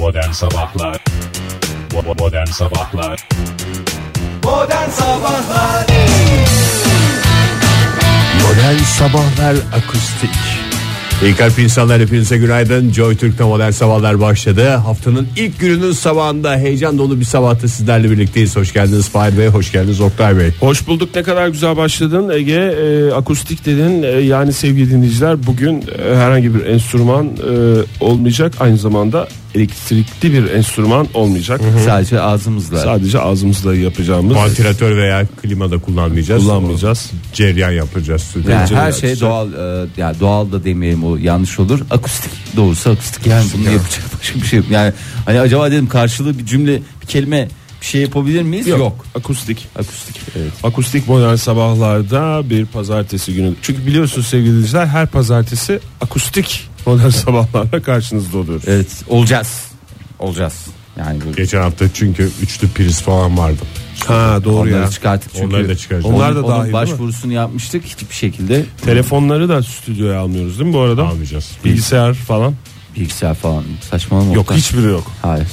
Modern Sabahlar Modern Sabahlar Modern Sabahlar Modern Sabahlar Akustik. İyi kalp insanlar hepinize günaydın. Joy Türk'te Modern Sabahlar başladı. Haftanın ilk gününün sabahında heyecan dolu bir sabahta sizlerle birlikteyiz. Hoş geldiniz Fahir Bey, hoş geldiniz Oktay Bey. Hoş bulduk ne kadar güzel başladın Ege e, akustik dedin E, yani sevgili dinleyiciler bugün e, herhangi bir enstrüman e, olmayacak aynı zamanda elektrikli bir enstrüman olmayacak Sadece ağzımızla. sadece ağzımızla yapacağımız Vantilatör veya klima da kullanmayacağız. Kullanmayacağız. Cereyan yapacağız. Yani her şey açacak. doğal e, yani doğal da demeyelim o yanlış olur. Akustik doğrusu akustik yani bunu yapacak başka bir şey yok. Yani hani acaba dedim karşılığı bir cümle bir kelime bir şey yapabilir miyiz? Yok. akustik Akustik. Evet. akustik modern sabahlarda bir pazartesi günü çünkü biliyorsunuz sevgili dinleyiciler her pazartesi akustik modern sabahlarla karşınızda oluyoruz Evet olacağız. Olacağız. Yani bu Geçen hafta çünkü üçlü priz falan vardı. ha doğru onları ya çıkarttık çünkü. Onları da çıkaracağız. Onlar Onun- da dahil onun değil mi? başvurusunu yapmıştık hiçbir şekilde telefonları da stüdyoya almıyoruz değil mi bu arada Almayacağız. bilgisayar falan bilgisayar falan saçmalama. yok Oktay. hiçbiri yok Hayır.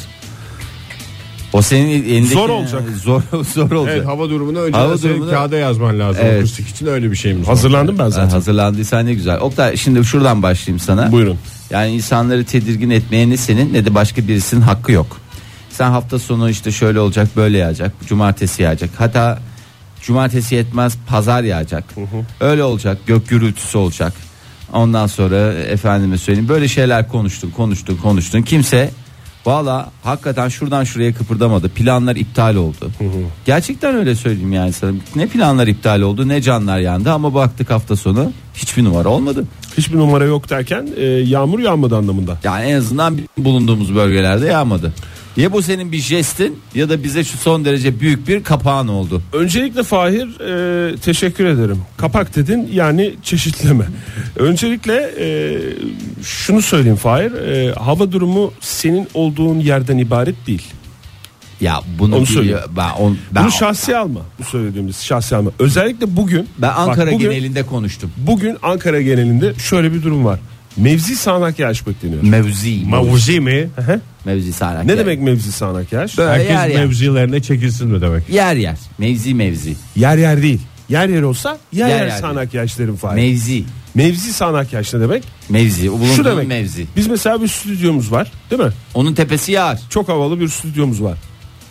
O senin elindeki Zor olacak. Zor zor olacak. Evet hava durumunu önce Hava senin durumunu- kağıda yazman lazım. Evet. Akustik için öyle bir şeyimiz var. hazırlandım ben Ha, zaten hazırlandıysan ne güzel. Oktay şimdi şuradan başlayayım sana. buyurun Yani insanları tedirgin etmeye ne senin ne de başka birisinin hakkı yok. Sen hafta sonu işte şöyle olacak böyle yağacak. Cumartesi yağacak. Hatta cumartesi yetmez pazar yağacak. Öyle olacak gök gürültüsü olacak. Ondan sonra efendime söyleyeyim böyle şeyler konuştun konuştun konuştun. Kimse valla hakikaten şuradan şuraya kıpırdamadı. Planlar iptal oldu. Gerçekten öyle söyleyeyim yani sana. Ne planlar iptal oldu ne canlar yandı ama baktık hafta sonu hiçbir numara olmadı. hiçbir numara yok derken e, yağmur yağmadı anlamında Yani en azından bulunduğumuz bölgelerde yağmadı. Ya bu senin bir jestin ya da bize şu son derece büyük bir kapağın oldu. Öncelikle Fahir e, teşekkür ederim. Kapak dedin yani çeşitleme. Öncelikle e, şunu söyleyeyim Fahir. e, hava durumu senin olduğun yerden ibaret değil. Ya bunu Onu biliyor- ben, on, ben, Bunu şahsi alma. Bu söylediğimiz şahsi alma. Özellikle bugün. ben Ankara bak bugün, genelinde konuştum. Bugün Ankara genelinde şöyle bir durum var. Mevzi sağanak yağış bekleniyor. Mevzi. Mavuzi mi? Hı. mevzi sağanak. ne yer. demek mevzi sağanak yağış? Böyle Herkes yer yer. mevzilerine çekilsin mi demek? Yer yer. Mevzi mevzi. Yer yer değil. Yer yer olsa yer yer, Yer yer sağanak yağış derim Fahir. Mevzi. mevzi sağanak yağış ne demek? Mevzi. O bulunduğun Şu demek. mevzi. Biz mesela bir stüdyomuz var değil mi? Onun tepesi yağar. Çok havalı bir stüdyomuz var.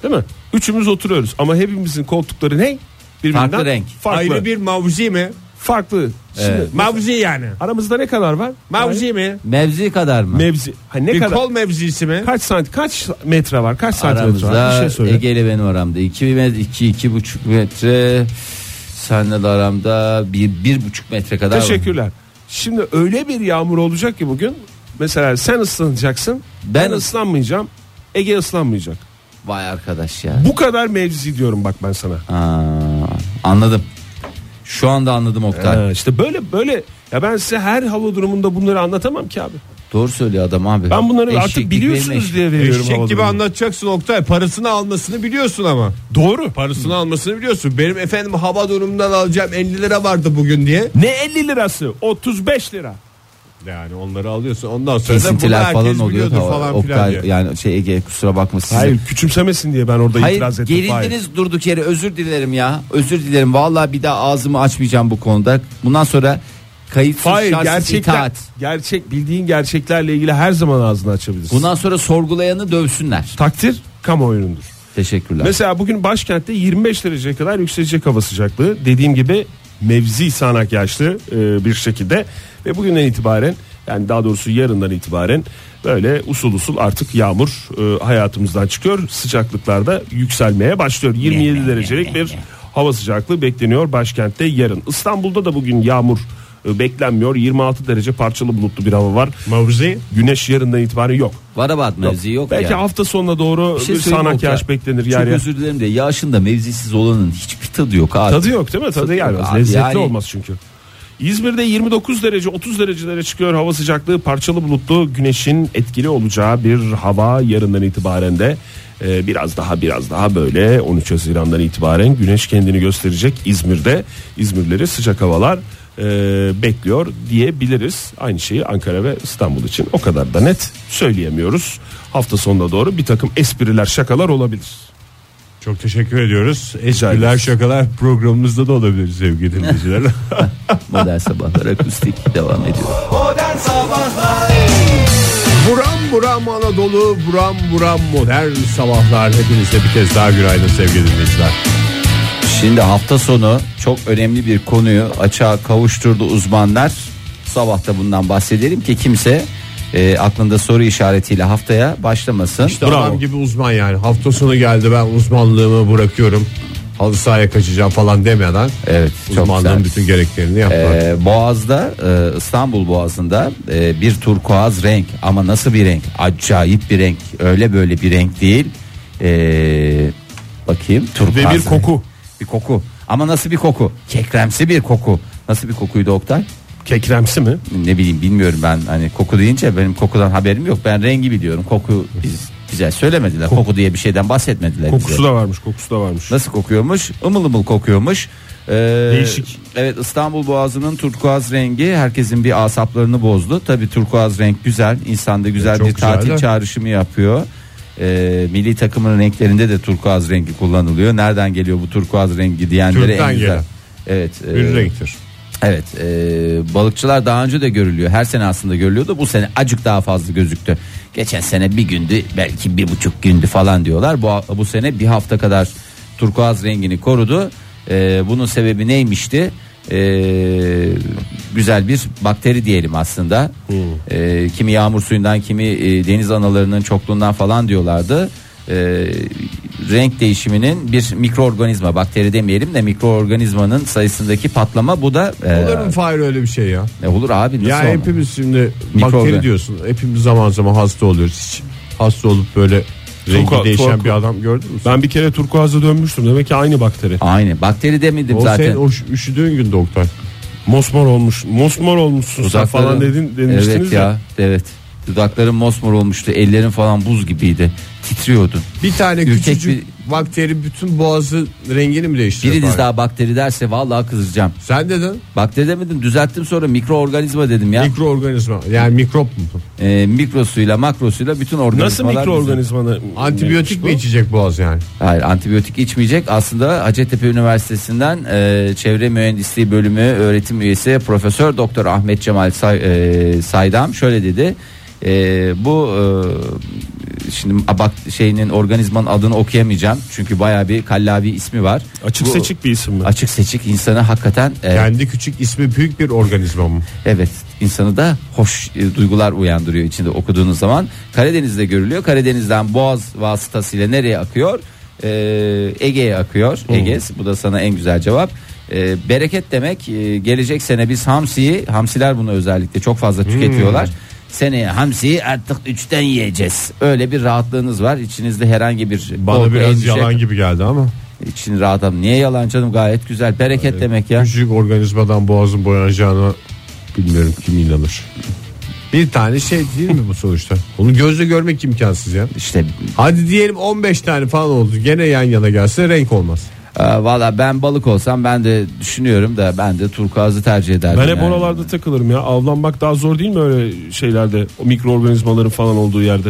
Değil mi? Üçümüz oturuyoruz ama hepimizin koltukları ne? Birbirinden Farklı renk. Farklı. Ayrı bir mavuzi mi? Farklı. Şimdi Evet. Mavuzi yani. aramızda ne kadar var? Mavuzi mi? Mevzi kadar mı? Mevzi. Ha, ne Bir kadar? kol mevzisi mi? Kaç santi kaç metre var? Kaç santimetre var? Bir Aramızda şey söyle. Ege ile benim aramda 2 metre 2 iki buçuk metre senle de aramda bir bir buçuk metre kadar var. Teşekkürler. Şimdi öyle bir yağmur olacak ki bugün mesela sen ıslanacaksın. Ben, Ben- ıslanmayacağım. Ege ıslanmayacak. Vay arkadaş ya. Bu kadar mevzi diyorum bak ben sana. Aa, anladım. Şu anda anladım Oktay. Ha, işte böyle böyle ya ben size her hava durumunda bunları anlatamam ki abi. Doğru söylüyor adam abi. Ben bunları Eşek artık biliyorsunuz eşek. diye veriyorum hava Eşek gibi durumunu. anlatacaksın Oktay. Parasını almasını biliyorsun ama. Doğru. Parasını almasını biliyorsun. Benim efendim hava durumundan alacağım 50 lira vardı bugün diye. Ne 50 lirası? 35 lira. Yani onları alıyorsun. Ondan sonra Kesintiler falan oluyor da falan filan Oktay diye. yani şey Ege kusura bakma size. Hayır küçümsemesin diye ben orada Hayır itiraz ettim. Hayır. gerildiniz durduk yere özür dilerim ya. Özür dilerim vallahi bir daha ağzımı açmayacağım bu konuda. Bundan sonra kayıtsız Hayır şartsız gerçekler, itaat. gerçek bildiğin gerçeklerle ilgili her zaman ağzını açabilirsin. Bundan sonra sorgulayanı dövsünler. takdir kamuoyundur. Teşekkürler. Mesela bugün başkentte 25 dereceye kadar yükselecek hava sıcaklığı. Dediğim gibi mevzi sağanak yağışlı e, bir şekilde ve bugünden itibaren yani daha doğrusu yarından itibaren böyle usul usul artık yağmur e, hayatımızdan çıkıyor. Sıcaklıklarda yükselmeye başlıyor. 27 derecelik bir hava sıcaklığı bekleniyor başkentte yarın. İstanbul'da da bugün yağmur beklenmiyor. 26 derece parçalı bulutlu bir hava var. Mavuzi. Güneş yarından itibaren yok. Varabat mevzi yok, Belki ya. hafta sonuna doğru Bir bir, şey sağanak Oktay. yağış beklenir Çok yer yer. özür dilerim de yağışında mevzisiz olanın hiçbir tadı yok abi. Tadı yok değil mi? Tadı Tadı yok gelmez. abi. Lezzetli Yani- olmaz çünkü. İzmir'de 29 derece 30 derecelere çıkıyor hava sıcaklığı parçalı bulutlu güneşin etkili olacağı bir hava yarından itibaren de e, biraz daha biraz daha böyle 13 Haziran'dan itibaren güneş kendini gösterecek İzmir'de İzmirleri sıcak havalar e, bekliyor diyebiliriz. Aynı şeyi Ankara ve İstanbul için o kadar da net söyleyemiyoruz. Hafta sonuna doğru bir takım espriler şakalar olabilir. Çok teşekkür ediyoruz. Espriler şakalar programımızda da olabilir sevgili dinleyiciler. Modern Sabahlar akustik devam ediyor. Modern Sabahlar buram buram Anadolu, buram buram modern sabahlar. Hepinize bir kez daha günaydın sevgili dinleyiciler. Şimdi hafta sonu çok önemli bir konuyu açığa kavuşturdu uzmanlar. Sabah da bundan bahsedelim ki kimse e, aklında soru işaretiyle haftaya başlamasın. İşte adam gibi uzman yani. Hafta sonu geldi ben uzmanlığımı bırakıyorum. Halı sahaya kaçacağım falan demeden Evet, uzmanlığın bütün gereklerini yaptılar. Ee, Boğaz'da e, İstanbul Boğazı'nda e, bir turkuaz renk ama nasıl bir renk? Acayip bir renk. Öyle böyle bir renk değil. Ee, bakayım turkuaz. Ve bir renk. koku. Bir koku. Ama nasıl bir koku? Kekremsi bir koku. Nasıl bir kokuydu Oktay? Kekremsi mi? Ne bileyim bilmiyorum ben hani koku deyince benim kokudan haberim yok. Ben rengi biliyorum. Koku biz bize söylemediler. Koku diye bir şeyden bahsetmediler bize. Kokusu da varmış kokusu da varmış. Nasıl kokuyormuş? Imıl ımıl kokuyormuş. Ee, Değişik. Evet İstanbul Boğazı'nın turkuaz rengi herkesin bir asaplarını bozdu. Tabii turkuaz renk güzel. insanda güzel Çok bir güzel tatil de. çağrışımı yapıyor. Ee, milli takımın renklerinde de turkuaz rengi kullanılıyor. Nereden geliyor bu turkuaz rengi diyenlere Türk'ten en güzel. gelen. Evet. bir e, renktir. Evet e, balıkçılar daha önce de görülüyor her sene aslında görülüyordu bu sene acık daha fazla gözüktü geçen sene bir gündü belki bir buçuk gündü falan diyorlar bu, bu sene bir hafta kadar turkuaz rengini korudu E, bunun sebebi neymişti E, güzel bir bakteri diyelim aslında E, kimi yağmur suyundan kimi e, deniz analarının çokluğundan falan diyorlardı E, renk değişiminin bir mikroorganizma bakteri demeyelim de mikroorganizmanın sayısındaki patlama bu da e, Olur mu Fahir öyle bir şey ya? ne olur abi nasıl Ya olmaz? hepimiz şimdi Mikroorgan- bakteri diyorsun. Hepimiz zaman zaman hasta oluyoruz. Hiç hasta olup böyle rengi Turku- değişen turku- bir adam gördün mü? Ben bir kere turkuaz'a dönmüştüm. Demek ki aynı bakteri. Aynı bakteri demedim o zaten. o ş- üşüdüğün günde Oktay. Mosmor olmuş. Mosmor olmuşsun sen falan dedin demiştiniz evet ya. ya. Evet. Dudakların mosmor olmuştu. Ellerin falan buz gibiydi. Titriyordu. Bir tane Ürkek küçücük bakteri bütün boğazı rengini mi değiştiriyor? Biriniz Fahir? daha bakteri derse vallahi kızacağım. Sen dedin Bakteri demedim düzelttim sonra mikroorganizma dedim ya. mikroorganizma yani mikrop mu? Ee, mikrosuyla makrosuyla bütün Nasıl organizmalar. bizim- mikroorganizmanı? Antibiyotik mi içecek boğaz yani? Hayır antibiyotik içmeyecek. Aslında Hacettepe Üniversitesi'nden e, çevre mühendisliği bölümü öğretim üyesi Profesör Doktor Ahmet Cemal Say, e, Saydam şöyle dedi. E, bu e, şimdi bak şeyinin organizmanın adını okuyamayacağım. Çünkü baya bir kallavi ismi var. Açık Bu- seçik bir isim mi? Açık seçik insanı hakikaten e, Kendi küçük ismi büyük bir organizma mı? Evet insanı da hoş e, duygular uyandırıyor içinde okuduğunuz zaman. Karadeniz'de görülüyor. Karadeniz'den Boğaz vasıtasıyla nereye akıyor? Ee, Ege'ye akıyor. Ege bu da sana en güzel cevap. Ee, bereket demek e, gelecek sene biz hamsiyi hamsiler bunu özellikle çok fazla tüketiyorlar. Seneye hamsiyi artık üçten yiyeceğiz. Öyle bir rahatlığınız var. İçinizde herhangi bir Bana korku, biraz endişe- yalan gibi geldi ama. İçin rahat. Niye yalan canım gayet güzel. Bereket demek ya. Küçücük organizmadan boğazın boyanacağına bilmiyorum kim inanır. Bir tane şey değil mi bu sonuçta? Onu gözle görmek imkansız ya. İşte Hadi diyelim 15 tane falan oldu. Gene yan yana gelse renk olmaz. Ee, Valla ben balık olsam ben de düşünüyorum da ben de turkuazı tercih ederdim. Ben hep yani. oralarda takılırım ya. Avlanmak daha zor değil mi öyle şeylerde? O mikroorganizmaların falan olduğu yerde.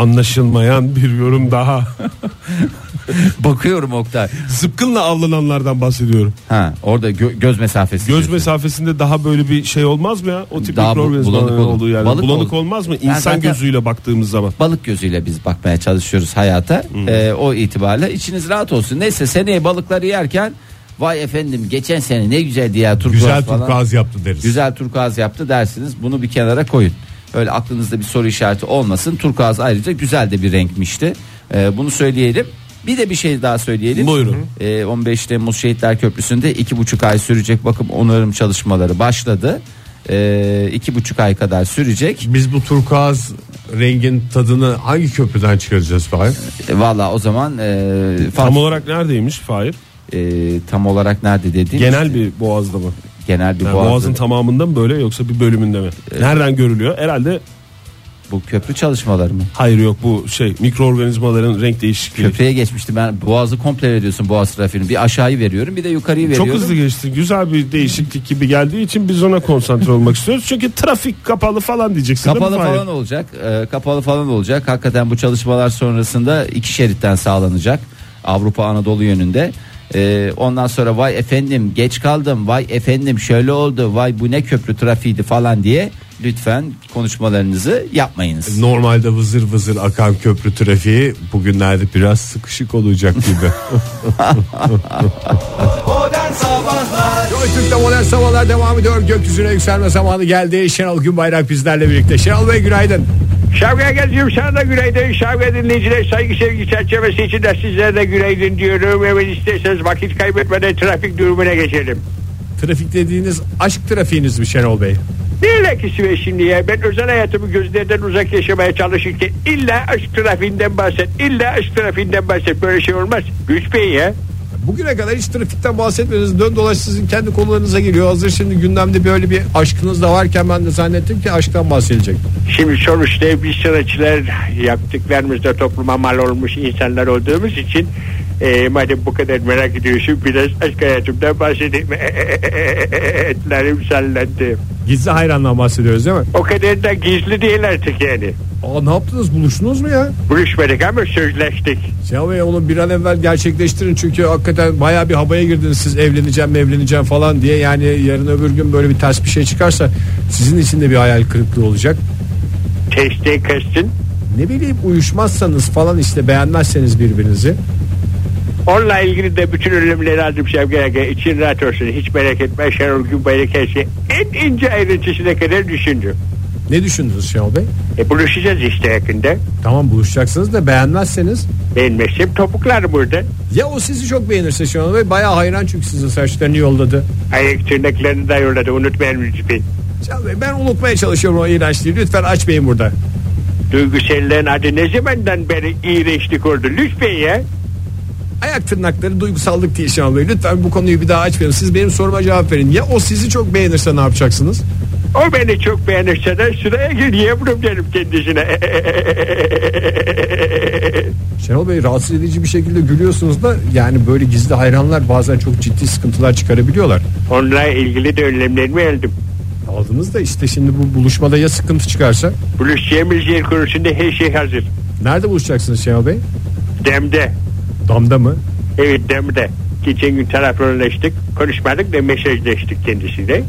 Anlaşılmayan bir yorum daha. Bakıyorum Oktay. Zıpkınla avlananlardan bahsediyorum. Ha orada gö- göz mesafesi. Göz diyorsun. mesafesinde daha böyle bir şey olmaz mı ya? O tip Daha bu- bulanık olur. olduğu yerde. Balık bulanık olur. olmaz mı? Ben İnsan zaten- gözüyle baktığımız zaman. Balık gözüyle biz bakmaya çalışıyoruz hayata. Ee, o itibarla içiniz rahat olsun. Neyse seneye balıkları yerken vay efendim geçen sene ne güzeldi ya turkuaz Güzel falan. turkuaz yaptı deriz. Güzel turkuaz yaptı dersiniz. Bunu bir kenara koyun. Öyle aklınızda bir soru işareti olmasın. Turkuaz ayrıca güzel de bir renkmişti. Ee, bunu söyleyelim. Bir de bir şey daha söyleyelim. Buyurun. Ee, 15 Temmuz Şehitler Köprüsü'nde iki buçuk ay sürecek bakım onarım çalışmaları başladı. Ee, iki buçuk ay kadar sürecek. Biz bu turkuaz rengin tadını hangi köprüden çıkaracağız Fahir? E, Valla o zaman e, Tam olarak neredeymiş Fahir? e, tam olarak nerede dediğim Genel bir boğazda mı? Genel bir Yani boğazda. boğazın tamamında mı böyle yoksa bir bölümünde mi? Nereden görülüyor? Herhalde Bu köprü çalışmaları mı? Hayır yok bu şey mikroorganizmaların renk değişikliği. Köprüye geçmişti. Ben boğazı komple veriyorsun boğaz trafiğini. Bir aşağıyı veriyorum bir de yukarıyı Çok veriyorum. hızlı geçti. Güzel bir değişiklik gibi geldiği için biz ona konsantre olmak istiyoruz. Çünkü trafik kapalı falan diyeceksin. Kapalı falan olacak. Ee, kapalı falan olacak. Hakikaten bu çalışmalar sonrasında iki şeritten sağlanacak. Avrupa Anadolu yönünde. Ee, ondan sonra vay efendim geç kaldım. Vay efendim şöyle oldu. Vay bu ne köprü trafiğiydi falan diye lütfen konuşmalarınızı yapmayınız. Normalde vızır vızır akan köprü trafiği bugünlerde biraz sıkışık olacak gibi. Modern Sabahlar Joy Türk'te modern sabahlar devam ediyor. Gökyüzüne yükselme zamanı geldi. Şenol Günbayrak bizlerle birlikte. Şenol Bey günaydın. Şavga Gezgim sana da günaydın. Şavga dinleyiciler saygı sevgi çerçevesi içinde sizlere de günaydın diyorum. Evet isterseniz vakit kaybetmeden trafik durumuna geçelim. Trafik dediğiniz aşk trafiğiniz mi Şenol Bey? Ne alakası var şimdi ya? Ben özel hayatımı gözlerden uzak yaşamaya çalışırken illa aşk trafiğinden bahset. illa aşk trafiğinden bahset. Böyle şey olmaz. Güç Bey ya. Bugüne kadar hiç trafikten bahsetmediniz. Dön dolaş kendi konularınıza geliyor. Hazır şimdi gündemde böyle bir aşkınız da varken ben de zannettim ki aşktan bahsedecek. Şimdi sonuçta biz sanatçılar yaptıklarımızda topluma mal olmuş insanlar olduğumuz için e, madem bu kadar merak ediyorsun biraz aşk hayatımdan bahsedeyim. Etlerim sallandı. Gizli hayrandan bahsediyoruz değil mi? O kadar da gizli değil artık yani. Aa ne yaptınız buluştunuz mu ya? Buluşmadık ama sözleştik. Şenol Bey onu bir an evvel gerçekleştirin çünkü hakikaten bayağı bir havaya girdiniz siz evleneceğim evleneceğim falan diye yani yarın öbür gün böyle bir ters bir şey çıkarsa sizin için de bir hayal kırıklığı olacak. Testi kastın. Ne bileyim uyuşmazsanız falan işte beğenmezseniz birbirinizi. Onunla ilgili de bütün önlemleri aldım Şevki Aga. İçin rahat olsun. Hiç merak etme. Şenol her şey en ince ayrıntısına kadar düşündüm. Ne düşündünüz Şenol Bey? E, buluşacağız işte yakında. Tamam buluşacaksınız da beğenmezseniz Beğenmezsem topuklar burada. ya o sizi çok beğenirse Şenol Bey bayağı hayran çünkü sizin saçlarını yolladı. Ayak tırnaklarını da yolladı. Unutmayın lütfen. Şenol Bey ben unutmaya çalışıyorum o iğrençliği lütfen açmayın burada. Duygusellerin adı ne zamandan beri iğrençlik oldu? Lütfen ya. Ayak tırnakları duygusallık değil Şenol Bey lütfen bu konuyu bir daha açmayın. Siz benim soruma cevap verin. Ya o sizi çok beğenirse ne yapacaksınız? O beni çok beğenirse de sıraya gir yavrum derim kendisine. Şenol Bey rahatsız edici bir şekilde gülüyorsunuz da yani böyle gizli hayranlar bazen çok ciddi sıkıntılar çıkarabiliyorlar. Onunla ilgili de önlemlerimi aldım. Aldınız da işte şimdi bu buluşmada ya sıkıntı çıkarsa Buluşacağımız yer konusunda her şey hazır. nerede buluşacaksınız Şenol Bey? Demde. Damda mı? Evet demde. Geçen gün telefonlaştık. Konuşmadık da mesajlaştık kendisiyle.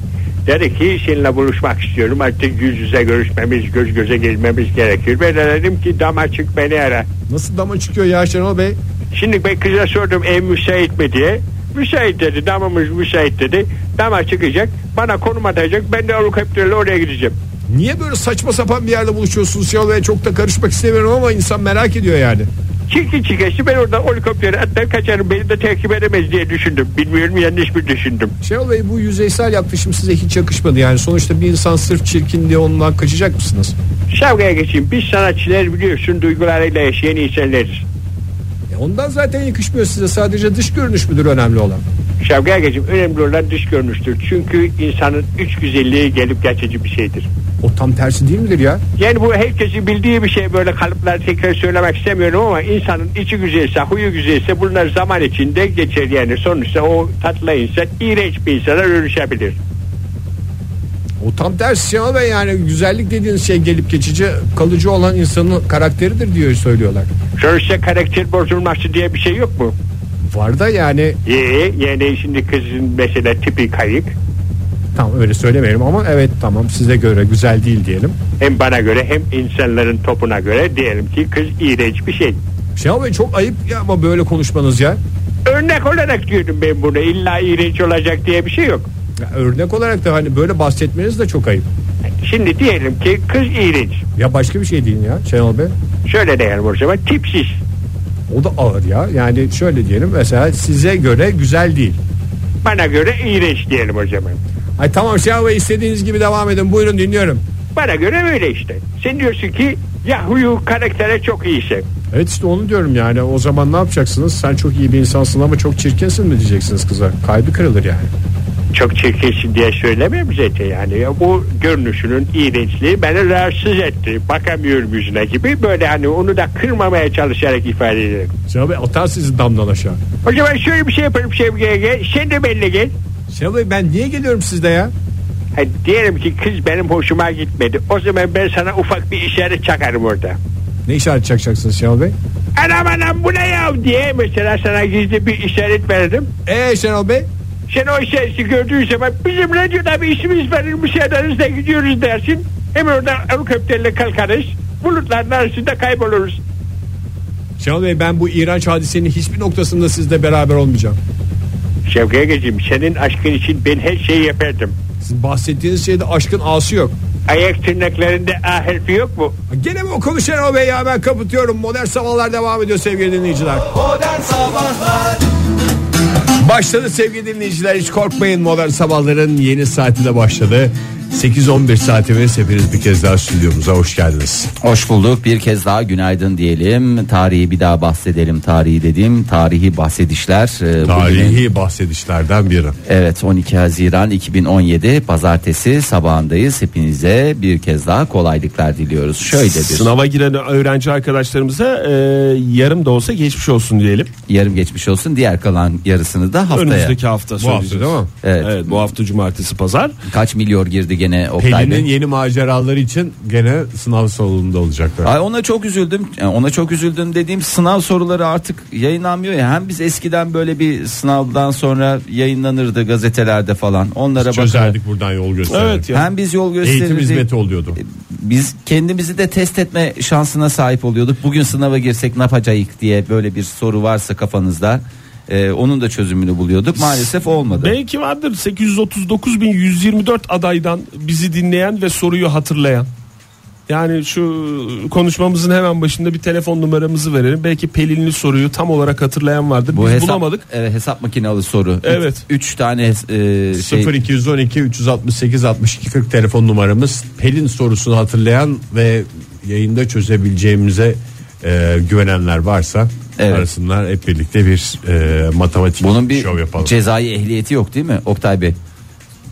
Dedi ki seninle buluşmak istiyorum. Artık yüz yüze görüşmemiz, göz göze gelmemiz gerekiyor. Ben de dedim ki dam açık beni ara. Nasıl dama çıkıyor ya Şenol Bey? Şimdi ben kıza sordum ev müsait mi diye. Müsait dedi damımız müsait dedi. Dama çıkacak bana konum atacak ben de helikopterle oraya gideceğim. Niye böyle saçma sapan bir yerde buluşuyorsunuz Şenol Bey? Çok da karışmak istemiyorum ama insan merak ediyor yani. Çıktı çıkıştı ben oradan helikoptere atlar kaçarım beni de takip edemez diye düşündüm. Bilmiyorum yanlış mı düşündüm. Şenol Bey bu yüzeysel yaklaşım size hiç yakışmadı. Yani sonuçta bir insan sırf çirkin diye ondan kaçacak mısınız? Şavgaya geçeyim biz sanatçılar biliyorsun duygularıyla yaşayan insanlarız. E ondan zaten yakışmıyor size. Sadece dış görünüş müdür önemli olan? Şavgaya geçeyim önemli olan dış görünüştür. Çünkü insanın üç güzelliği gelip geçici bir şeydir. O tam tersi değil midir ya? Yani bu herkesin bildiği bir şey böyle kalıplar tekrar söylemek istemiyorum ama insanın içi güzelse huyu güzelse bunlar zaman içinde geçer yani sonuçta o tatlı insan iğrenç bir insana dönüşebilir. O tam tersi Şenol Bey yani güzellik dediğiniz şey gelip geçici kalıcı olan insanın karakteridir diyor söylüyorlar. Sonuçta karakter bozulması diye bir şey yok mu? Var da yani Ee, yani şimdi kızın mesela tipi kayık tam öyle söylemeyelim ama evet tamam size göre güzel değil diyelim. hem bana göre hem insanların topuna göre diyelim ki kız iğrenç bir şey. Şenol Bey çok ayıp ya ama böyle konuşmanız ya. Örnek olarak diyorum ben bunu illa iğrenç olacak diye bir şey yok. ya. Örnek olarak da hani böyle bahsetmeniz de çok ayıp. Şimdi diyelim ki kız iğrenç. Ya başka bir şey değil ya Şenol Bey. Şöyle diyelim o zaman tipsiz. O da ağır ya. Yani şöyle diyelim mesela size göre güzel değil. Bana göre iğrenç diyelim zaman. Ay tamam Şenol Bey istediğiniz gibi devam edin. Buyurun dinliyorum. Bana göre öyle işte. Sen diyorsun ki ya huyu karaktere çok iyiyse. Evet işte onu diyorum yani. O zaman ne yapacaksınız? Sen çok iyi bir insansın ama çok çirkinsin mi diyeceksiniz kıza? Kalbi kırılır yani. Çok çirkinsin diye söylemiyorum zaten yani. Ya bu görünüşünün iğrençliği beni rahatsız etti. Bakamıyorum yüzüne gibi. Böyle hani onu da kırmamaya çalışarak ifade ederim. Bey atar sizi damdan aşağı. O zaman şöyle bir şey yaparım Şevki'ye gel. Sen de benimle gel. Bey ben niye geliyorum sizde ya? Ha, diyelim ki kız benim hoşuma gitmedi. O zaman ben sana ufak bir işaret çakarım orada. Ne işaret çakacaksınız Şenol Bey? Anam anam bu ne ya diye mesela sana gizli bir işaret verdim. Eee Şenol Bey? Sen o işareti gördüğün zaman bizim radyoda bir işimiz var müsaadenizle gidiyoruz dersin. Hemen oradan helikopterle kalkarız. Bulutların arasında kayboluruz. Şenol Bey ben bu iğrenç hadisenin hiçbir noktasında sizle beraber olmayacağım. Şevki Ege'ciğim senin aşkın için ben her şeyi yapardım. Sizin bahsettiğiniz şeyde aşkın ağası yok. Ayak tırnaklarında A harfi yok mu? Gene mi o konu Şenol Bey ya ben kapatıyorum. Modern Sabahlar devam ediyor sevgili dinleyiciler. Modern Sabahlar Başladı sevgili dinleyiciler hiç korkmayın Modern Sabahların yeni saati de başladı. 8-11 saatimiz hepiniz bir kez daha stüdyomuza hoş geldiniz. Hoş bulduk. Bir kez daha günaydın diyelim. Tarihi bir daha bahsedelim. Tarihi dediğim tarihi bahsedişler. Ee, bugünün- Tarihi bahsedişlerden biri. Evet 12 Haziran 2017 Pazartesi sabahındayız. Hepinize bir kez daha kolaylıklar diliyoruz. Şöyle bir Sınava giren öğrenci arkadaşlarımıza e, yarım da olsa geçmiş olsun diyelim. yarım geçmiş olsun. Diğer kalan yarısını da haftaya. Önümüzdeki hafta Bu hafta söyleyeceğiz. değil mi? Evet. Evet bu hafta cumartesi pazar. Kaç milyon girdi gene Oktay Pelin'in Bey? yeni maceraları için gene sınav salonunda olacaklar. Ay ona çok üzüldüm. Yani ona çok üzüldüm dediğim sınav soruları artık yayınlanmıyor ya. Hem biz eskiden böyle bir sınavdan sonra yayınlanırdı gazetelerde falan. Onlara bakarak Çözerdik buradan yol göstererek. Evet ya. hem biz yol Eğitim gösterirdik. hizmeti oluyordu. Biz kendimizi de test etme şansına sahip oluyorduk. Bugün sınava girsek ne yapacağız diye böyle bir soru varsa kafanızda e, onun da çözümünü buluyorduk. Maalesef olmadı. Belki vardır 839.124 adaydan bizi dinleyen ve soruyu hatırlayan. Yani şu konuşmamızın hemen başında bir telefon numaramızı verelim. Belki Pelinli soruyu tam olarak hatırlayan vardır. Bu Biz hesap, bulamadık. Evet, hesap makinalı soru. Evet. Üç, üç tane e, şey 0212 368 62 40 telefon numaramız. Pelin sorusunu hatırlayan ve yayında çözebileceğimize e, güvenenler varsa Evet. arasınlar hep birlikte bir e, matematik bunun bir şov yapalım. cezai ehliyeti yok değil mi Oktay Bey?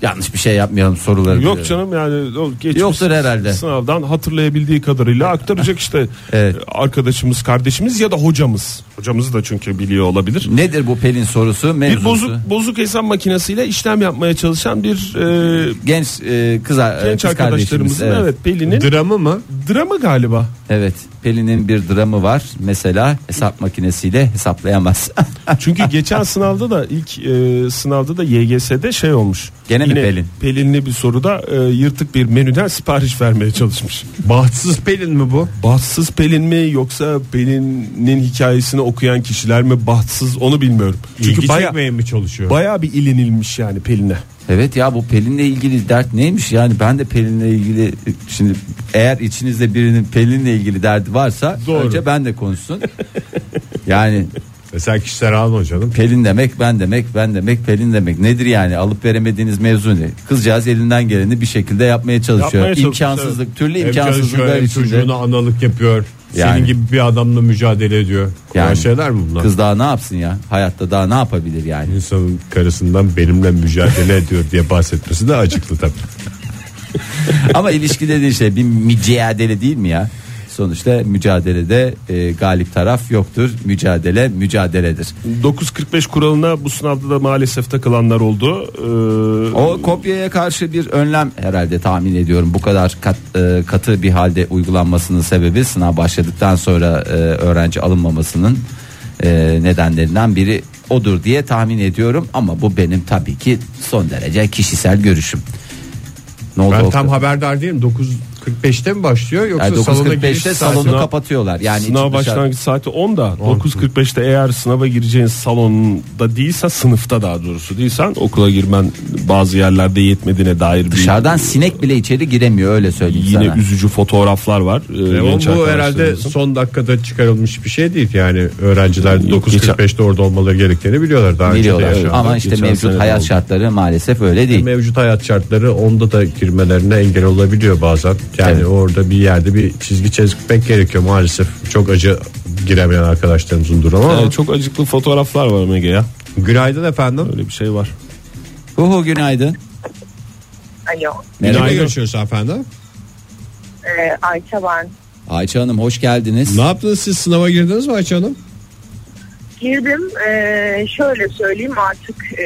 Yanlış bir şey yapmayalım soruları. Yok canım yani o geçmiş Yoktur herhalde. Sınavdan hatırlayabildiği kadarıyla aktaracak işte Evet. Arkadaşımız, kardeşimiz ya da hocamız. Hocamız da çünkü biliyor olabilir. Nedir bu Pelin sorusu? Bir Mevzusu. bozuk bozuk hesap makinesiyle işlem yapmaya çalışan bir e, genç e, kız, e, genç kız arkadaşlarımızın evet, Evet. Pelin'in Dramı mı? dramı galiba. evet. Pelin'in bir dramı var. Mesela hesap makinesiyle hesaplayamaz. Çünkü geçen sınavda da ilk e, sınavda da YGS'de şey olmuş. Gene mi Pelin? Pelinli bir soruda e, yırtık bir menüden sipariş vermeye çalışmış. Bahtsız Pelin mi bu? Bahtsız Pelin mi yoksa Pelin'in hikayesini okuyan kişiler mi bahtsız onu bilmiyorum. Çünkü İlgi baya, çekmeye mi çalışıyor? baya bir ilinilmiş yani Pelin'e. evet ya bu Pelin'le ilgili dert neymiş yani ben de Pelin'le ilgili şimdi eğer içinizde birinin Pelin'le ilgili derdi varsa Doğru. önce ben de konuşsun. yani Mesela kişiler alma canım. Pelin demek ben demek ben demek Pelin demek nedir yani alıp veremediğiniz mevzu ne? Kızcağız elinden geleni bir şekilde yapmaya çalışıyor. Yapmaya çalışıyor, İmkansızlık türlü Hem imkansızlıklar hem içinde. çocuğuna analık yapıyor. Yani. Senin gibi bir adamla mücadele ediyor. Yani. Yani. şeyler mi bunlar? Kız daha ne yapsın ya? Hayatta daha ne yapabilir yani? İnsanın karısından benimle mücadele ediyor diye bahsetmesi de acıklı tabii. Ama ilişki dediğin şey bir mücadele değil mi ya? Sonuçta mücadelede e, galip taraf yoktur. Mücadele mücadeledir. 9.45 kuralına bu sınavda da maalesef takılanlar oldu. Ee, O kopyaya karşı bir önlem herhalde tahmin ediyorum. Bu kadar kat, e, katı bir halde uygulanmasının sebebi sınav başladıktan sonra e, öğrenci alınmamasının e, nedenlerinden biri odur diye tahmin ediyorum. Ama bu benim tabii ki son derece kişisel görüşüm. Ne oldu? Ben tam haberdar değilim. 9.45'te mi başlıyor yoksa Yani salona 9.45'te salonu Sınav- kapatıyorlar. Yani sınav başlangıç saati 10'da 9.45'te eğer sınava gireceğin salonda değilsen sınıfta daha doğrusu değilsen okula girmen bazı yerlerde yetmediğine dair bir Dışarıdan sinek bile içeri giremiyor öyle söyleyeyim yine sana. üzücü fotoğraflar var. E, genç bu herhalde son dakikada çıkarılmış bir şey değil yani öğrenciler Yok, 9.45'te orada olmaları gerektiğini biliyorlar daha Biliyorlar. önce. Ama işte Geçen mevcut hayat oldu. şartları maalesef öyle değil. Mevcut hayat şartları onda da girmelerine engel olabiliyor bazen. Yani Evet. orada bir yerde bir çizgi çizmek gerekiyor maalesef. Çok acı giremeyen arkadaşlarımızın durumu ama. Evet, çok acıklı fotoğraflar var Mege ya. Günaydın efendim. Öyle bir şey var. Huhu günaydın. Alo. Kimle Merhaba. görüşüyoruz efendim? Ee, Ayça ben. Ayça Hanım hoş geldiniz. Ne yaptınız siz sınava girdiniz mi Ayça Hanım? Girdim. Ee, şöyle söyleyeyim artık e,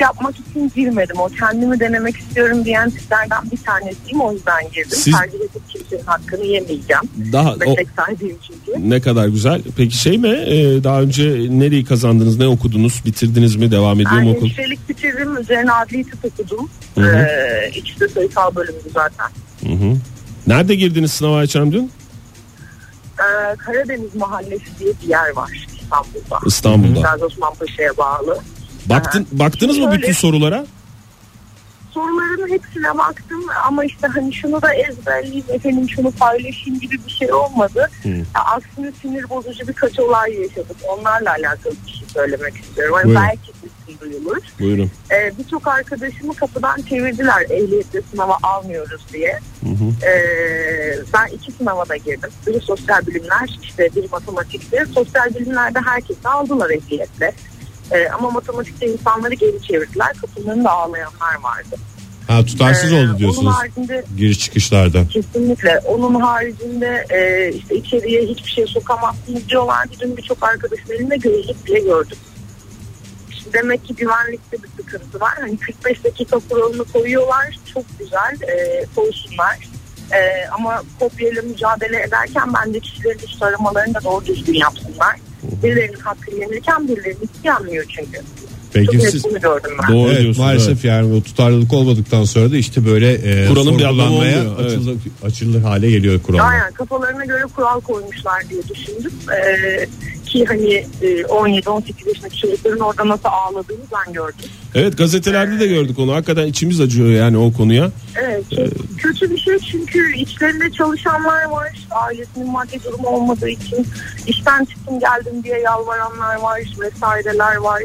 yapmak için girmedim. O kendimi denemek istiyorum diyen tiplerden bir tanesiyim. O yüzden girdim. Siz- Tercih edip kimsenin hakkını yemeyeceğim. Daha o, Meslek sahibiyim çünkü. ne kadar güzel. Peki şey mi? e, daha önce nereyi kazandınız? Ne okudunuz? Bitirdiniz mi? Devam ediyor mu okul? hemşirelik bitirdim. Üzerine adli tıp okudum. Hı hı. Ee, ikisi de sayısal bölümdü zaten. Hı hı. Nerede girdiniz sınava Ayça Hanım dün? Ee, Karadeniz Mahallesi diye bir yer var İstanbul'da. İstanbul'da. Gazi Osman Paşa'ya bağlı. Baktın, baktınız mı Şöyle- bütün sorulara? soruların hepsine baktım ama işte hani şunu da ezberleyeyim efendim şunu paylaşayım gibi bir şey olmadı. Ya aksine sinir bozucu birkaç olay yaşadık. Onlarla alakalı bir şey söylemek istiyorum. Buyurun. belki sesim duyulur. Buyurun. Ee, Birçok arkadaşımı kapıdan çevirdiler ehliyetle sınava almıyoruz diye. Ee, ben iki sınava da girdim. Biri sosyal bilimler işte biri matematikti. Sosyal bilimlerde herkesi aldılar ehliyetle. Ee, ama matematikte insanları geri çevirdiler. Önünde ağlayanlar vardı. Ha tutarsız Ee, oldu Onun diyorsunuz haricinde giriş çıkışlarda. kesinlikle. Onun haricinde e, işte içeriye hiçbir şey sokamazsınız diyorlardı. Dün birçok arkadaşın elinde gözlük bile gördüm. Şimdi demek ki güvenlikte bir sıkıntı var. Hani 45 dakika kuralını koyuyorlar. Çok güzel e, koysunlar. E, ama kopyayla mücadele ederken bence kişilerin üst aramalarını da doğru düzgün yapsınlar. Birilerinin hakkı yenilirken birilerinin yanmıyor çünkü. Peki siz. Doğru evet, diyorsunuz, maalesef yani o tutarlılık olmadıktan sonra da işte böyle e, Kuralın bir anlamı olmuyor, evet. açılır, açılır hale geliyor kurallar. Aynen kafalarına göre kural koymuşlar diye düşündüm. Ee, ki hani e, 17-18 yaşındaki çocukların orada nasıl ağladığını ben gördüm. Evet gazetelerde de gördük onu. Hakikaten içimiz acıyor yani o konuya. Evet çok kötü bir şey çünkü içlerinde çalışanlar var. Ailesinin maddi durumu olmadığı için işten çıktım geldim diye yalvaranlar var vesaireler var.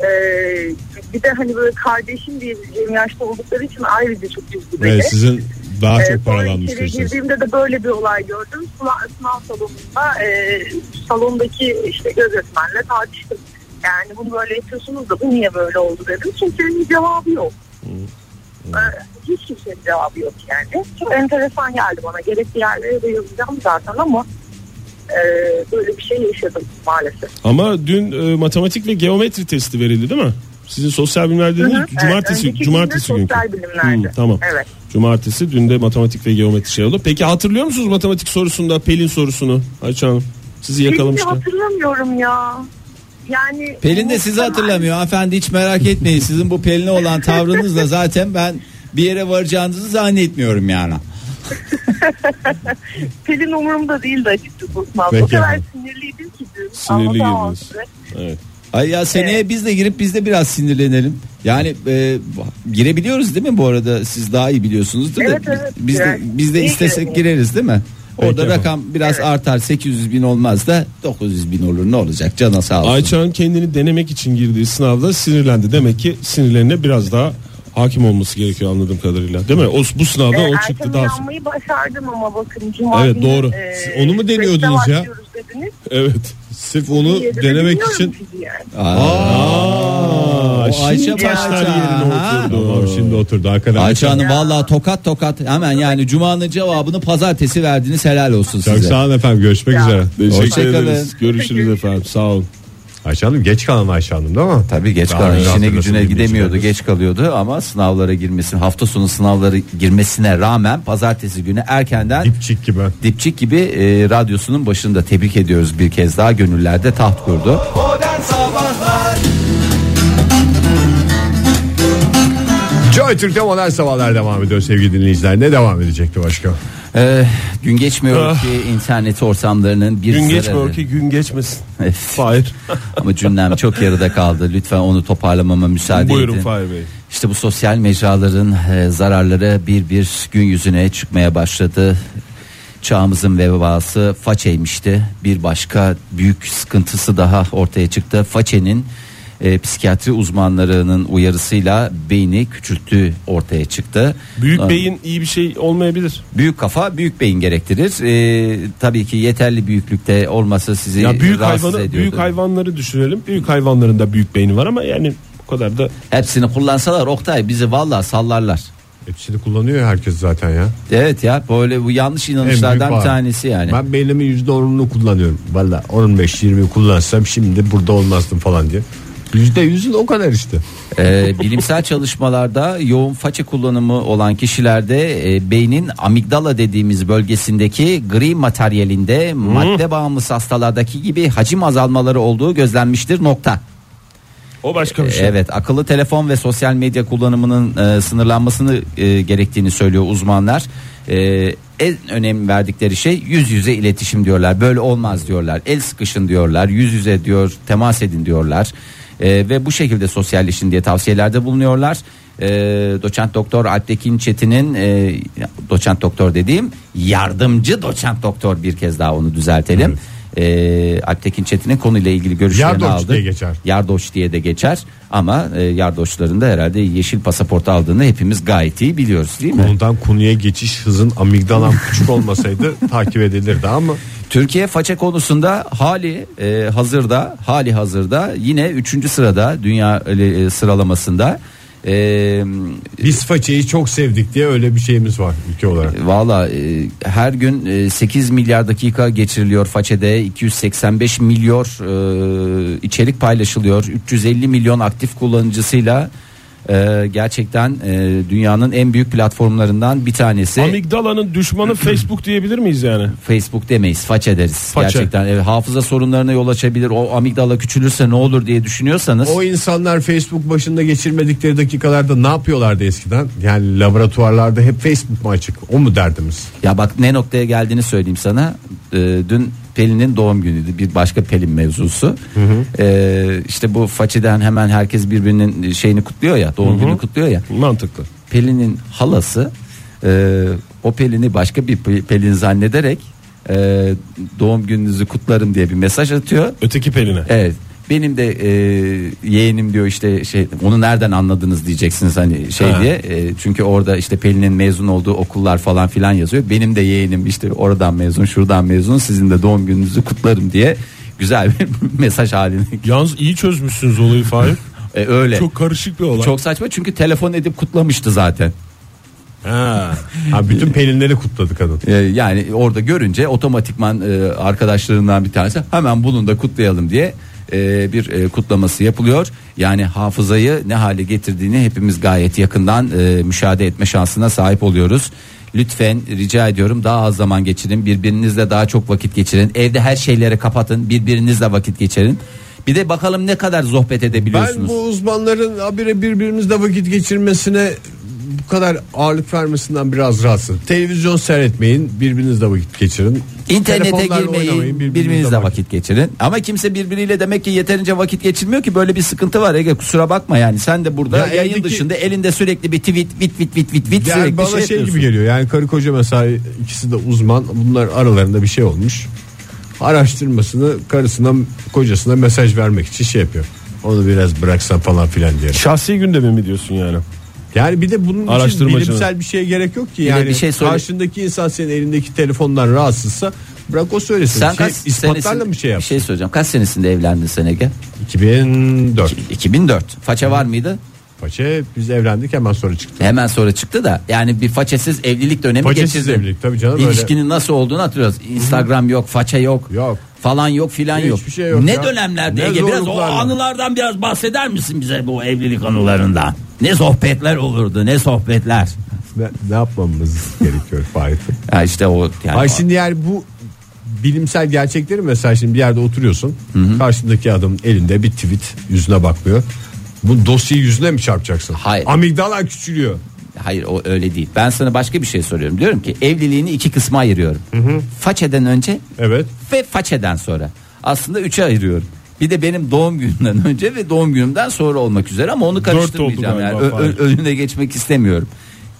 Ee, bir de hani böyle kardeşim diyebileceğim yaşta oldukları için ayrıca çok beni. Evet, sizin daha Ee, çok sonra paralanmış içeri diyorsunuz. girdiğimde de böyle bir olay gördüm. Sınav, salonunda e, salondaki işte gözetmenle tartıştım. Yani bunu böyle yapıyorsunuz da bu niye böyle oldu dedim. Kimsenin cevabı yok. Ee, hiç kimsenin cevabı yok yani. Çok enteresan geldi bana. Gerekli yerlere de yazacağım zaten ama e, böyle bir şey yaşadım maalesef. Ama dün e, matematik ve geometri testi verildi değil mi? Sizin sosyal bilimler dediğiniz Hı hı. cumartesi Evet, cumartesi günkü. sosyal bilimlerdi. Hı, tamam. Evet. Cumartesi dün de matematik ve geometri şey oldu. Peki hatırlıyor musunuz matematik sorusunda Pelin sorusunu Ayça Hanım? Sizi yakalamıştı. hatırlamıyorum ya. Yani Pelin de sizi hatırlamıyor hanımefendi hiç merak etmeyin. Sizin bu Pelin'e olan tavrınızla zaten ben bir yere varacağınızı zannetmiyorum yani. Pelin umurumda değildi açıkçası Osman. Peki o kadar sinirliydim ki dün. Sinirli Anlatamam girdiniz. size. Evet. Ay ya seneye biz de girip biz de biraz sinirlenelim. Yani e, girebiliyoruz değil mi bu arada? Siz daha iyi biliyorsunuz değil mi? Evet, evet, Biz de biz de istesek gireriz değil mi? Orada efendim. rakam biraz artar 800 bin olmaz da 900 bin olur ne olacak cana sağ olsun. Ayça Hanım kendini denemek için girdiği sınavda sinirlendi. Demek ki sinirlerine biraz daha hakim olması gerekiyor anladığım kadarıyla. Değil mi? O bu sınavda Ee, o çıktı daha sonra. başardım ama bakın. Cuma Evet, doğru. e, Siz onu mu deniyordunuz ya? Dediniz. Evet. Sırf onu İyi de denemek için yani. Aa, Ayça şimdi taşlar Ayça, yerine ha? oturdu. Tamam, şimdi oturdu hakikaten. Ayça Hanım vallahi tokat tokat hemen yani Cuma'nın cevabını pazartesi verdiniz helal olsun Çok size. sağ olun efendim görüşmek Ya. üzere. Teşekkür Hoşçakalın. ederiz. Görüşürüz efendim. Sağ olun. Ayşe Hanım geç kalan Ayşe Hanım değil mi? Tabii geç Daha kalan önce işine hatırlasın gücüne dinleyicilerimiz. gidemiyordu geç kalıyordu ama sınavlara girmesi hafta sonu sınavları girmesine rağmen pazartesi günü erkenden Dipçik gibi. dipçik gibi e, radyosunun başında tebrik ediyoruz bir kez daha gönüllerde taht kurdu. Modern Sabahlar Joy Türk'te modern sabahlar devam ediyor sevgili dinleyiciler. Ne devam edecekti başka? Ee, gün geçmiyor Ah. ki internet ortamlarının bir Gün zararı- geçmiyor ki gün geçmesin. Evet. Fahir. Ama cümlem çok yarıda kaldı. Lütfen onu toparlamama müsaade Buyurun edin. Fahir Bey. İşte bu sosyal mecraların e, zararları bir bir gün yüzüne çıkmaya başladı. Çağımızın vebası façeymişti. Bir başka büyük sıkıntısı daha ortaya çıktı. Façenin e, psikiyatri uzmanlarının uyarısıyla beyni küçülttüğü ortaya çıktı. Büyük Lan- beyin iyi bir şey olmayabilir. Büyük kafa büyük beyin gerektirir. E, tabii ki yeterli büyüklükte olması sizi Ya büyük rahatsız hayvanı ediyordu. büyük hayvanları düşünelim. Büyük hayvanların da büyük beyni var ama yani O kadar da Hepsini kullansalar Oktay bizi vallahi sallarlar. Hepsini kullanıyor herkes zaten ya. Evet ya böyle bu yanlış En büyük inanışlardan bir tanesi yani. Ben beynimin %10'unu kullanıyorum. Valla 15-20 kullansam şimdi burada olmazdım falan diye. %100'ün o kadar işte. Ee, bilimsel çalışmalarda yoğun façe kullanımı olan kişilerde e, beynin amigdala dediğimiz bölgesindeki gri materyalinde madde bağımlısı hastalardaki gibi hacim azalmaları olduğu gözlenmiştir nokta. o başka bir şey. Evet akıllı telefon ve sosyal medya kullanımının e, sınırlanmasını e, gerektiğini söylüyor uzmanlar. E, en önem verdikleri şey yüz yüze iletişim diyorlar. Böyle olmaz diyorlar. El sıkışın diyorlar. Yüz yüze diyor temas edin diyorlar. E, ve bu şekilde sosyalleşin diye tavsiyelerde bulunuyorlar. E, doçent doktor Alptekin Çetin'in e, doçent doktor dediğim yardımcı doçent doktor bir kez daha onu düzeltelim. E, Alptekin Çetin'in konuyla ilgili görüşlerini Yardoç aldı. diye geçer. Yardoç diye de geçer ama e, yardoçların da herhalde yeşil pasaport aldığını hepimiz gayet iyi biliyoruz değil mi? Ondan konuya geçiş hızın amigdalam küçük olmasaydı takip edilirdi ama Türkiye faça konusunda hali e, hazırda hali hazırda yine 3. sırada dünya e, sıralamasında. E, biz façeyi çok sevdik diye öyle bir şeyimiz var ülke olarak. Valla e, her gün e, 8 milyar dakika geçiriliyor façede 285 milyon e, içerik paylaşılıyor 350 milyon aktif kullanıcısıyla e, gerçekten e, dünyanın en büyük platformlarından bir tanesi. Amigdalanın düşmanı Facebook diyebilir miyiz yani? Facebook demeyiz façe deriz. Façe. Gerçekten evet, hafıza sorunlarına yol açabilir. O amigdala küçülürse ne olur diye düşünüyorsanız. O insanlar Facebook başında geçirmedikleri dakikalarda ne yapıyorlardı eskiden? Yani laboratuvarlarda hep Facebook mu açık? O mu derdimiz? Ya bak ne noktaya geldiğini söyleyeyim sana. Ee, dün Pelin'in doğum günüydü. Bir başka Pelin mevzusu. Ee, işte bu façeden hemen herkes birbirinin şeyini kutluyor ya. Doğum günü kutluyor ya. Mantıklı. Pelin'in halası e, o Pelin'i başka bir Pe- Pelin zannederek e, doğum gününüzü kutlarım diye bir mesaj atıyor. Öteki Pelin'e. Evet. Benim de e, yeğenim diyor işte şey onu nereden anladınız diyeceksiniz hani şey Ha. diye. E, çünkü orada işte Pelin'in mezun olduğu okullar falan filan yazıyor. Benim de yeğenim işte oradan mezun, şuradan mezun. Sizin de doğum gününüzü kutlarım diye güzel bir mesaj halini. Yalnız iyi çözmüşsünüz olayı Fahir. E, öyle. Çok Çok, karışık bir olay. saçma çünkü telefon edip kutlamıştı zaten. Ha. Ha, bütün pelinleri kutladı kadın. E, yani orada görünce otomatikman e, arkadaşlarından bir tanesi hemen bunu da kutlayalım diye e, bir e, kutlaması yapılıyor. Yani hafızayı ne hale getirdiğini hepimiz gayet yakından e, müşahede etme şansına sahip oluyoruz. Lütfen rica ediyorum daha az zaman geçirin birbirinizle daha çok vakit geçirin evde her şeyleri kapatın birbirinizle vakit geçirin bir de bakalım ne kadar sohbet Ben edebiliyorsunuz. bu uzmanların habire birbirimizle vakit geçirmesine bu kadar ağırlık vermesinden biraz rahatsız. Televizyon seyretmeyin, birbirinizle vakit geçirin. İnternete girmeyin, birbirinizle vakit geçirin. Ama kimse birbiriyle demek ki yeterince vakit geçirmiyor ki böyle bir sıkıntı var Ege kusura bakma yani. Sen de burada Ya yayın evdeki- dışında elinde sürekli bir tweet, vit vit vit vit vit Yani sürekli bana şey, şey, gibi geliyor. Yani karı koca mesela ikisi de uzman. Bunlar aralarında bir şey olmuş. Araştırmasını karısına kocasına mesaj vermek için şey yapıyor. Onu biraz bıraksan falan filan diye. Şahsi gündemi mi diyorsun yani? Yani bir de bunun için Araştırmacı bilimsel bir şeye gerek yok ki. de Yani bir şey söyle- karşındaki insan senin elindeki telefondan rahatsızsa bırak o söylesin. Sen şey, kaç ispatlarla senesin- mı şey yap? Bir şey söyleyeceğim. Kaç senesinde evlendin sen Ege? 2004. 2004. Faça var mıydı? Paçe biz evlendik hemen sonra çıktı. Hemen sonra çıktı da yani bir façesiz evlilik dönemi Façesiz geçirdi. evlilik, tabii canım, İlişkinin nasıl olduğunu hatırlıyoruz. Instagram yok, faça yok. Yok. Falan yok filan Hiçbir yok. şey yok ne ya. dönemlerde Ne Ege biraz o zorluklarla. anılardan biraz bahseder misin bize bu evlilik anılarından? Ne sohbetler olurdu, ne sohbetler. Ne, ne yapmamız gerekiyor Fahir? Ya işte o yani Ay şimdi yani bu bilimsel gerçekleri mesela şimdi bir yerde oturuyorsun. Karşındaki adamın elinde bir tweet yüzüne bakmıyor. Bu dosyayı yüzüne mi çarpacaksın? Hayır. Amigdala küçülüyor. Hayır o öyle değil. Ben sana başka bir şey soruyorum. Diyorum ki evliliğini iki kısma ayırıyorum. Façeden önce Evet. ve façeden sonra. Aslında üçe ayırıyorum. Bir de benim doğum günümden önce ve doğum günümden sonra olmak üzere ama onu karıştırmayacağım. Yani Ö- önüne geçmek istemiyorum.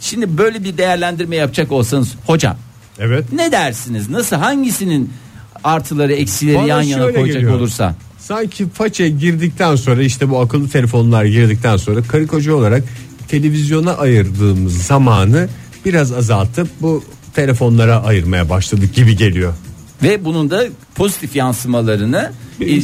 Şimdi böyle bir değerlendirme yapacak olsanız hocam Evet. ne dersiniz? Nasıl hangisinin artıları eksileri Bana yan yana şöyle koyacak geliyor. olursa? Sanki façe girdikten sonra işte bu akıllı telefonlar girdikten sonra karı koca olarak televizyona ayırdığımız zamanı biraz azaltıp bu telefonlara ayırmaya başladık gibi geliyor. Ve bunun da pozitif yansımalarını e, e,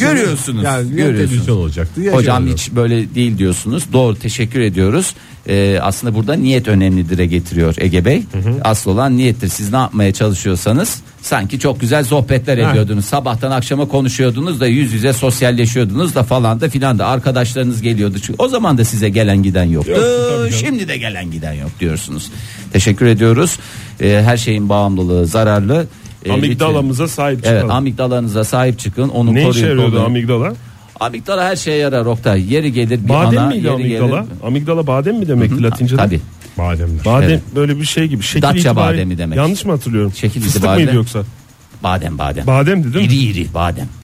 görüyorsunuz. Yani ya görüyorsunuz. olacaktı. ya Hocam şey hiç böyle değil diyorsunuz. Doğru teşekkür ediyoruz. Ee, aslında burada niyet önemlidire getiriyor Ege Bey. Asıl olan niyettir. Siz ne yapmaya çalışıyorsanız sanki çok güzel sohbetler ediyordunuz. Sabahtan akşama konuşuyordunuz da yüz yüze sosyalleşiyordunuz da falan da filan da arkadaşlarınız geliyordu. Çünkü o zaman da size gelen giden yoktu. Şimdi de gelen giden yok diyorsunuz. Teşekkür ediyoruz. Ee, her şeyin bağımlılığı zararlı. Ee, Amigdalamıza sahip çıkalım. Evet amigdalanıza sahip çıkın. Onu ne koruyun. işe yarıyordu amigdala? Amigdala her şeye yarar Oktay. Yeri gelir bir Badem ana, miydi yeri amigdala? gelir. Amigdala badem mi demekti Latince'de? Tabii. Bademler. Badem Evet. böyle bir şey gibi. Şekil Datça itibari- bademi demek. Yanlış mı hatırlıyorum? Şekil Fıstık itibariyle- mıydı yoksa? Badem badem. Bademdi değil mi? İri iri badem.